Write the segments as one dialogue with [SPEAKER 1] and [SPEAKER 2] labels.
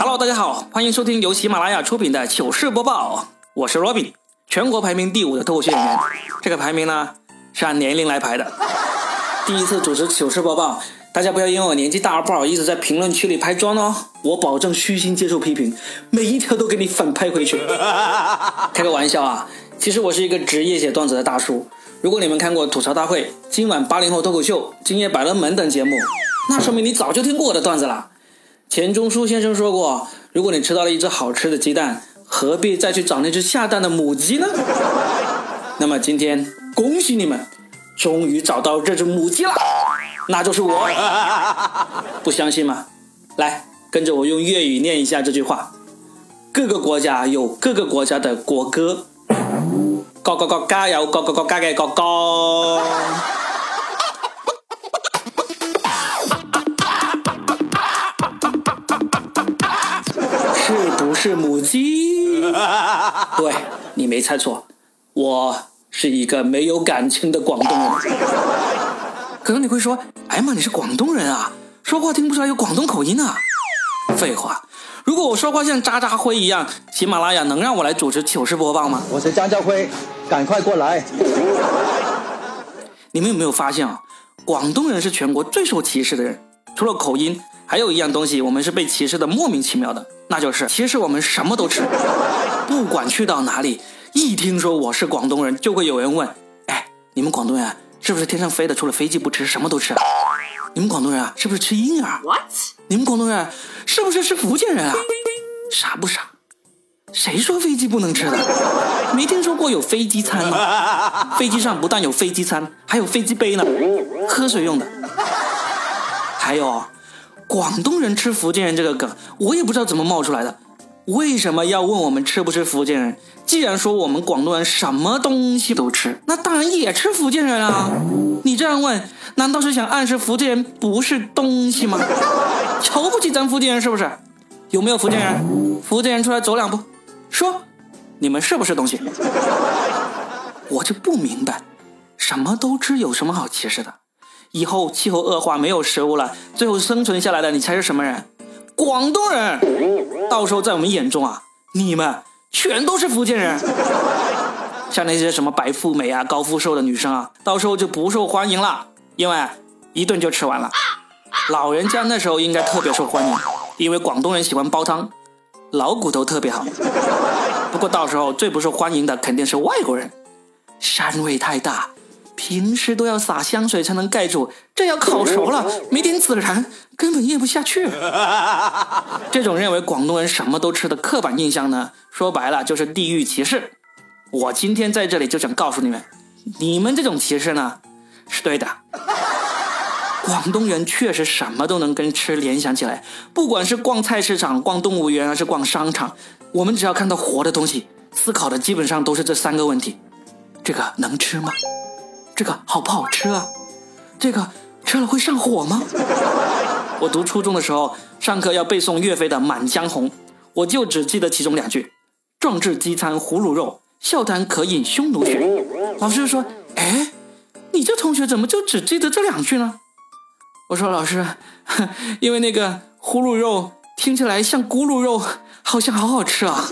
[SPEAKER 1] Hello，大家好，欢迎收听由喜马拉雅出品的糗事播报，我是 Robin，全国排名第五的脱口秀演员。这个排名呢是按年龄来排的。第一次主持糗事播报，大家不要因为我年纪大而不好意思在评论区里拍砖哦，我保证虚心接受批评，每一条都给你反拍回去。开个玩笑啊，其实我是一个职业写段子的大叔。如果你们看过吐槽大会、今晚八零后脱口秀、今夜百乐门等节目，那说明你早就听过我的段子了。钱钟书先生说过，如果你吃到了一只好吃的鸡蛋，何必再去找那只下蛋的母鸡呢？那么今天恭喜你们，终于找到这只母鸡了，那就是我。不相信吗？来，跟着我用粤语念一下这句话。各个国家有各个国家的国歌，各个国家有各个国家嘅国歌。不是母鸡？对你没猜错，我是一个没有感情的广东人。可能你会说：“哎妈，你是广东人啊，说话听不出来有广东口音啊？”废话，如果我说话像渣渣辉一样，喜马拉雅能让我来主持糗事播报吗？
[SPEAKER 2] 我是张家辉，赶快过来！
[SPEAKER 1] 你们有没有发现啊？广东人是全国最受歧视的人，除了口音，还有一样东西我们是被歧视的莫名其妙的，那就是其实我们什么都吃。不管去到哪里，一听说我是广东人，就会有人问：“哎，你们广东人是不是天上飞的，除了飞机不吃，什么都吃啊？你们广东人啊，是不是吃婴儿
[SPEAKER 3] ？What？
[SPEAKER 1] 你们广东人是不是吃福建人啊？傻不傻？谁说飞机不能吃的？没听说过有飞机餐吗？飞机上不但有飞机餐，还有飞机杯呢，喝水用的。还有，广东人吃福建人这个梗，我也不知道怎么冒出来的。为什么要问我们吃不吃福建人？既然说我们广东人什么东西都吃，那当然也吃福建人啊。你这样问，难道是想暗示福建人不是东西吗？瞧不起咱福建人是不是？有没有福建人？福建人出来走两步，说，你们是不是东西？我就不明白，什么都吃有什么好歧视的？以后气候恶化没有食物了，最后生存下来的你猜是什么人？广东人。到时候在我们眼中啊，你们全都是福建人。像那些什么白富美啊、高富瘦的女生啊，到时候就不受欢迎了，因为一顿就吃完了。老人家那时候应该特别受欢迎，因为广东人喜欢煲汤，老骨头特别好。不过到时候最不受欢迎的肯定是外国人，膻味太大，平时都要撒香水才能盖住，这要烤熟了没点孜然根本咽不下去。这种认为广东人什么都吃的刻板印象呢，说白了就是地域歧视。我今天在这里就想告诉你们，你们这种歧视呢是对的。广东人确实什么都能跟吃联想起来，不管是逛菜市场、逛动物园还是逛商场，我们只要看到活的东西，思考的基本上都是这三个问题：这个能吃吗？这个好不好吃啊？这个吃了会上火吗？我读初中的时候，上课要背诵岳飞的《满江红》，我就只记得其中两句：“壮志饥餐胡虏肉，笑谈渴饮匈奴血。”老师说：“哎，你这同学怎么就只记得这两句呢？”我说：“老师，因为那个呼噜肉听起来像咕噜肉，好像好好吃啊。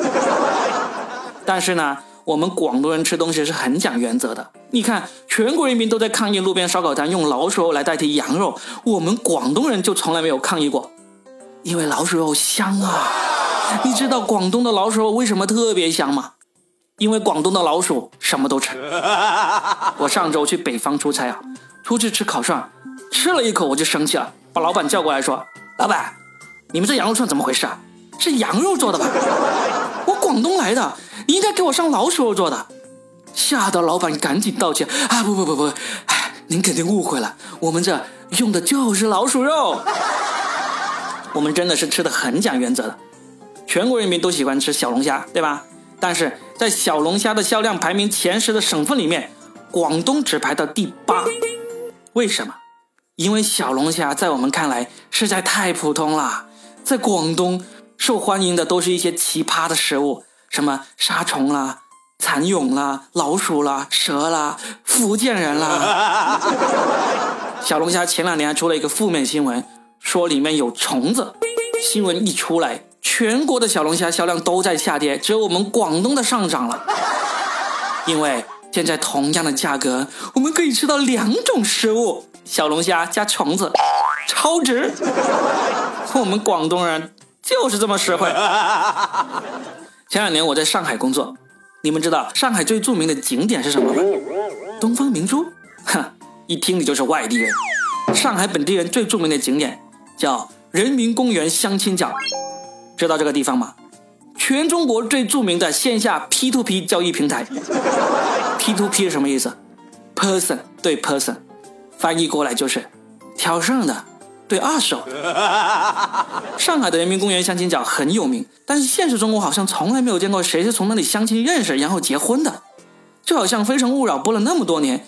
[SPEAKER 1] 但是呢，我们广东人吃东西是很讲原则的。你看，全国人民都在抗议路边烧烤摊用老鼠肉来代替羊肉，我们广东人就从来没有抗议过，因为老鼠肉香啊。你知道广东的老鼠肉为什么特别香吗？因为广东的老鼠什么都吃。我上周去北方出差啊，出去吃烤串。”吃了一口我就生气了，把老板叫过来说：“老板，你们这羊肉串怎么回事啊？是羊肉做的吧？广东来的，你应该给我上老鼠肉做的。”吓得老板赶紧道歉：“啊不不不不，哎，您肯定误会了，我们这用的就是老鼠肉。我们真的是吃的很讲原则的，全国人民都喜欢吃小龙虾，对吧？但是在小龙虾的销量排名前十的省份里面，广东只排到第八，为什么？”因为小龙虾在我们看来实在太普通了，在广东受欢迎的都是一些奇葩的食物，什么沙虫啦、蚕蛹啦、老鼠啦、蛇啦、福建人啦。小龙虾前两年还出了一个负面新闻，说里面有虫子，新闻一出来，全国的小龙虾销量都在下跌，只有我们广东的上涨了。因为现在同样的价格，我们可以吃到两种食物：小龙虾加虫子，超值。我们广东人就是这么实惠。前两年我在上海工作，你们知道上海最著名的景点是什么吗？东方明珠？哼，一听你就是外地人。上海本地人最著名的景点叫人民公园相亲角，知道这个地方吗？全中国最著名的线下 P to P 交易平台。P to P 是什么意思？Person 对 Person，翻译过来就是挑剩的对二手。上海的人民公园相亲角很有名，但是现实中我好像从来没有见过谁是从那里相亲认识然后结婚的。就好像《非诚勿扰》播了那么多年，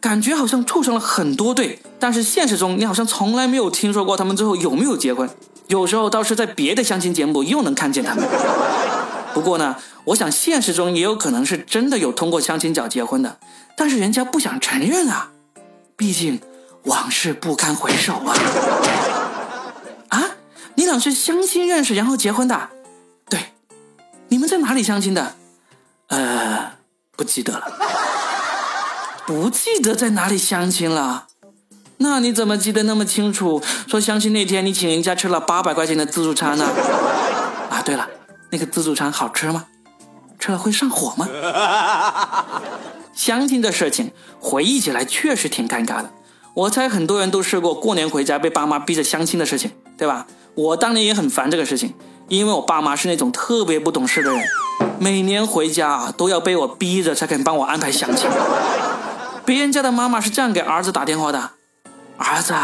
[SPEAKER 1] 感觉好像促成了很多对，但是现实中你好像从来没有听说过他们最后有没有结婚。有时候倒是在别的相亲节目又能看见他们。不过呢，我想现实中也有可能是真的有通过相亲角结婚的，但是人家不想承认啊，毕竟往事不堪回首啊。啊，你俩是相亲认识然后结婚的？对，你们在哪里相亲的？呃，不记得了，不记得在哪里相亲了。那你怎么记得那么清楚？说相亲那天你请人家吃了八百块钱的自助餐呢？啊，对了，那个自助餐好吃吗？吃了会上火吗？相亲的事情回忆起来确实挺尴尬的。我猜很多人都试过过年回家被爸妈逼着相亲的事情，对吧？我当年也很烦这个事情，因为我爸妈是那种特别不懂事的人，每年回家啊都要被我逼着才肯帮我安排相亲。别人家的妈妈是这样给儿子打电话的。儿子，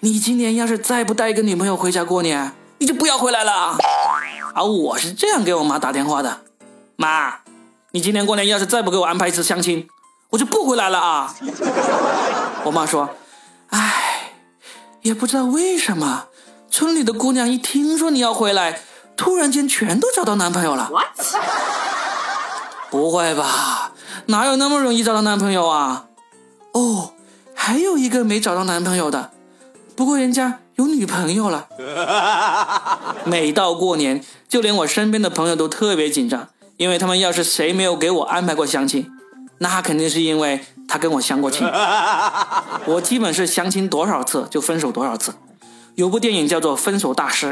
[SPEAKER 1] 你今年要是再不带一个女朋友回家过年，你就不要回来了。而我是这样给我妈打电话的：妈，你今年过年要是再不给我安排一次相亲，我就不回来了啊。我妈说：哎，也不知道为什么，村里的姑娘一听说你要回来，突然间全都找到男朋友了。What？不会吧？哪有那么容易找到男朋友啊？哦。还有一个没找到男朋友的，不过人家有女朋友了。每到过年，就连我身边的朋友都特别紧张，因为他们要是谁没有给我安排过相亲，那肯定是因为他跟我相过亲。我基本是相亲多少次就分手多少次。有部电影叫做《分手大师》，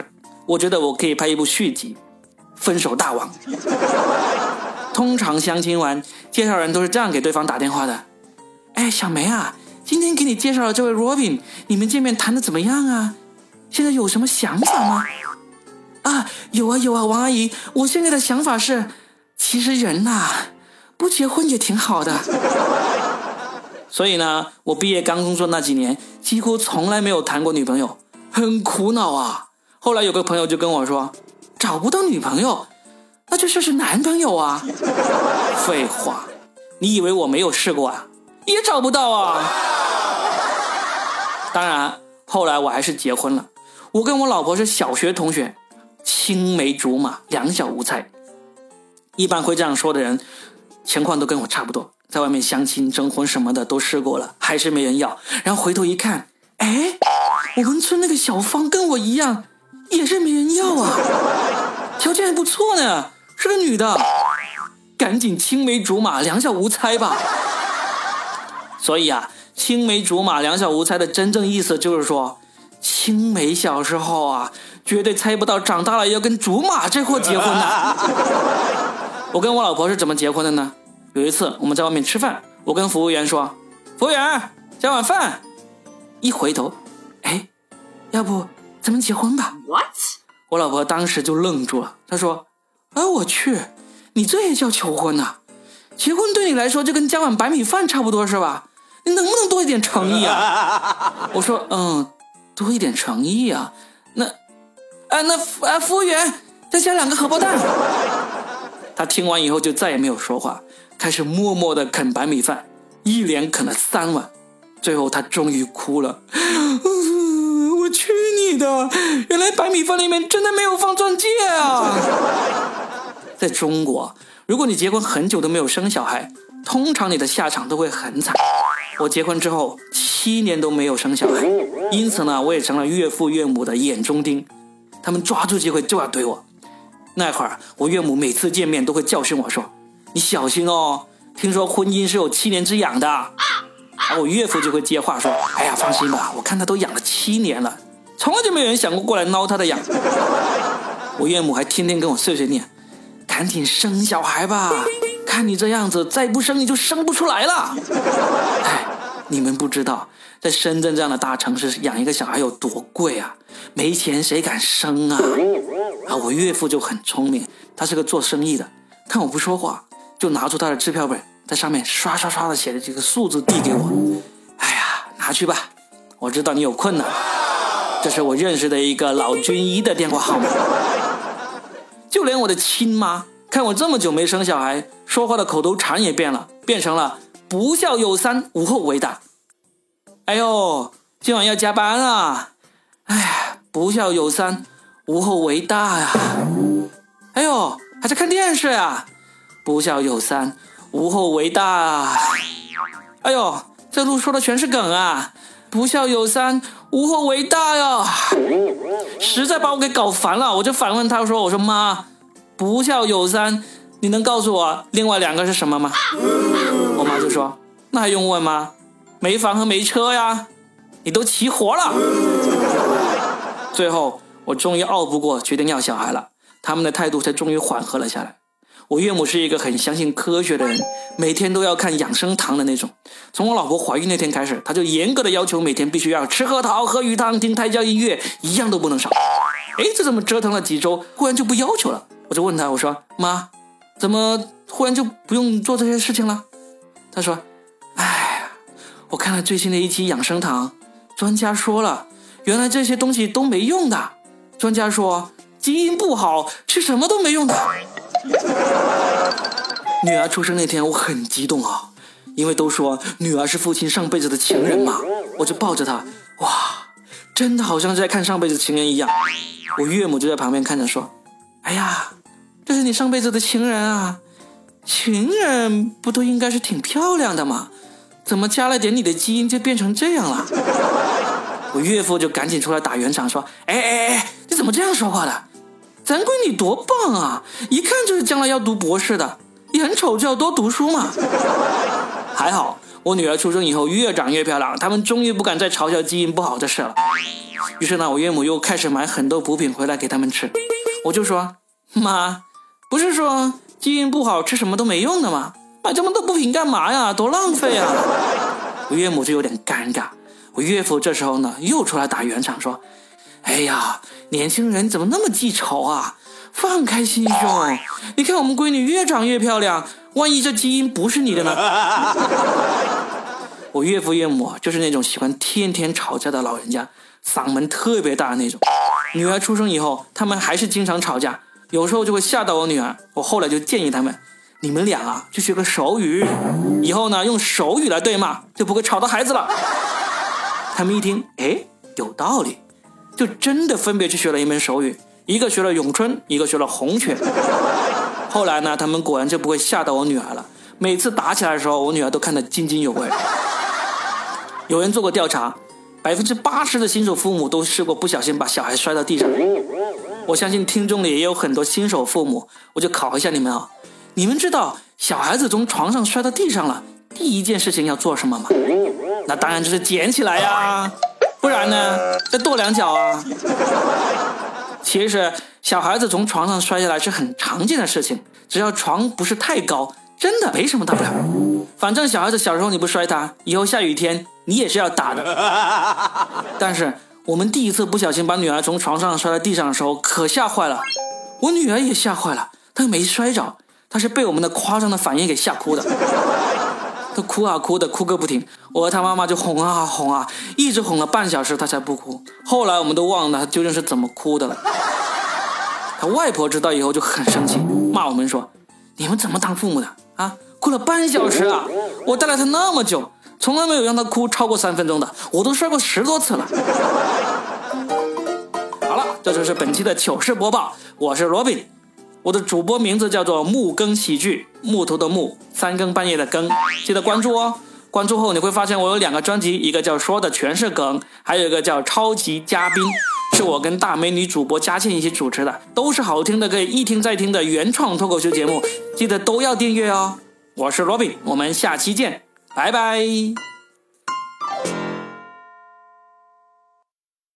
[SPEAKER 1] 我觉得我可以拍一部续集，《分手大王》。通常相亲完，介绍人都是这样给对方打电话的：“哎，小梅啊。”今天给你介绍了这位 Robin，你们见面谈的怎么样啊？现在有什么想法吗？啊，有啊有啊，王阿姨，我现在的想法是，其实人呐，不结婚也挺好的。所以呢，我毕业刚工作那几年，几乎从来没有谈过女朋友，很苦恼啊。后来有个朋友就跟我说，找不到女朋友，那就试试男朋友啊。废话，你以为我没有试过啊？也找不到啊。当然，后来我还是结婚了。我跟我老婆是小学同学，青梅竹马，两小无猜。一般会这样说的人，情况都跟我差不多，在外面相亲、征婚什么的都试过了，还是没人要。然后回头一看，哎，我们村那个小芳跟我一样，也是没人要啊，条件还不错呢，是个女的。赶紧青梅竹马，两小无猜吧。所以啊。青梅竹马，两小无猜的真正意思就是说，青梅小时候啊，绝对猜不到长大了要跟竹马这货结婚的。我跟我老婆是怎么结婚的呢？有一次我们在外面吃饭，我跟服务员说：“服务员，加碗饭。”一回头，哎，要不咱们结婚吧？What？我老婆当时就愣住了，她说：“哎，我去，你这也叫求婚呐？结婚对你来说就跟加碗白米饭差不多是吧？”你能不能多一点诚意啊？我说，嗯，多一点诚意啊。那，啊，那啊，服务员，再加两个荷包蛋。他听完以后就再也没有说话，开始默默的啃白米饭，一连啃了三碗，最后他终于哭了。我去你的！原来白米饭里面真的没有放钻戒啊！在中国，如果你结婚很久都没有生小孩，通常你的下场都会很惨。我结婚之后七年都没有生小孩，因此呢，我也成了岳父岳母的眼中钉，他们抓住机会就要怼我。那会儿我岳母每次见面都会教训我说：“你小心哦，听说婚姻是有七年之痒的。”而我岳父就会接话说：“哎呀，放心吧，我看他都养了七年了，从来就没有人想过过来挠他的痒。”我岳母还天天跟我碎碎念：“赶紧生小孩吧，看你这样子，再不生你就生不出来了。”哎，你们不知道，在深圳这样的大城市养一个小孩有多贵啊！没钱谁敢生啊？我岳父就很聪明，他是个做生意的，看我不说话，就拿出他的支票本，在上面刷刷刷的写了几个数字递给我。哎呀，拿去吧，我知道你有困难。这是我认识的一个老军医的电话号码。就连我的亲妈看我这么久没生小孩，说话的口头禅也变了，变成了“不孝有三，无后为大”。哎呦，今晚要加班啊！哎，不孝有三，无后为大呀！哎呦，还在看电视啊！不孝有三，无后为大。哎呦，这路说的全是梗啊！不孝有三，无后为大呀！实在把我给搞烦了，我就反问他说：“我说妈，不孝有三，你能告诉我另外两个是什么吗？”我妈就说：“那还用问吗？没房和没车呀，你都齐活了。”最后我终于拗不过，决定要小孩了，他们的态度才终于缓和了下来。我岳母是一个很相信科学的人，每天都要看养生堂的那种。从我老婆怀孕那天开始，他就严格的要求每天必须要吃核桃、喝鱼汤、听胎教音乐，一样都不能少。哎，这怎么折腾了几周，忽然就不要求了？我就问他，我说妈，怎么忽然就不用做这些事情了？他说，哎，我看了最新的一期养生堂，专家说了，原来这些东西都没用的。专家说，基因不好，吃什么都没用的。女儿出生那天，我很激动啊，因为都说女儿是父亲上辈子的情人嘛，我就抱着她，哇，真的好像在看上辈子情人一样。我岳母就在旁边看着说：“哎呀，这是你上辈子的情人啊，情人不都应该是挺漂亮的吗？怎么加了点你的基因就变成这样了？”我岳父就赶紧出来打圆场说：“哎哎哎，怎么这样说话的？”咱闺女多棒啊！一看就是将来要读博士的，眼丑就要多读书嘛。还好我女儿出生以后越长越漂亮，他们终于不敢再嘲笑基因不好的事了。于是呢，我岳母又开始买很多补品回来给他们吃。我就说妈，不是说基因不好吃什么都没用的吗？买这么多补品干嘛呀？多浪费啊！我岳母就有点尴尬。我岳父这时候呢又出来打圆场说。哎呀，年轻人怎么那么记仇啊？放开心胸，你看我们闺女越长越漂亮，万一这基因不是你的呢？我岳父岳母就是那种喜欢天天吵架的老人家，嗓门特别大的那种。女儿出生以后，他们还是经常吵架，有时候就会吓到我女儿。我后来就建议他们，你们俩啊，就学个手语，以后呢用手语来对骂，就不会吵到孩子了。他们一听，哎，有道理。就真的分别去学了一门手语，一个学了咏春，一个学了红拳。后来呢，他们果然就不会吓到我女儿了。每次打起来的时候，我女儿都看得津津有味。有人做过调查，百分之八十的新手父母都试过不小心把小孩摔到地上。我相信听众里也有很多新手父母，我就考一下你们啊，你们知道小孩子从床上摔到地上了，第一件事情要做什么吗？那当然就是捡起来呀。不然呢？再跺两脚啊！其实小孩子从床上摔下来是很常见的事情，只要床不是太高，真的没什么大不了。反正小孩子小时候你不摔他，以后下雨天你也是要打的。但是我们第一次不小心把女儿从床上摔在地上的时候，可吓坏了。我女儿也吓坏了，她没摔着，她是被我们的夸张的反应给吓哭的。他哭啊哭的，哭个不停。我和他妈妈就哄啊哄啊，一直哄了半小时，他才不哭。后来我们都忘了他究竟是怎么哭的了。他外婆知道以后就很生气，骂我们说：“你们怎么当父母的啊？哭了半小时啊！我带了他那么久，从来没有让他哭超过三分钟的，我都摔过十多次了。”好了，这就是本期的糗事播报，我是罗宾。我的主播名字叫做木更喜剧，木头的木，三更半夜的更，记得关注哦。关注后你会发现我有两个专辑，一个叫说的全是梗，还有一个叫超级嘉宾。是我跟大美女主播佳倩一起主持的，都是好听的，可以一听再听的原创脱口秀节目，记得都要订阅哦。我是罗宾，我们下期见，拜拜。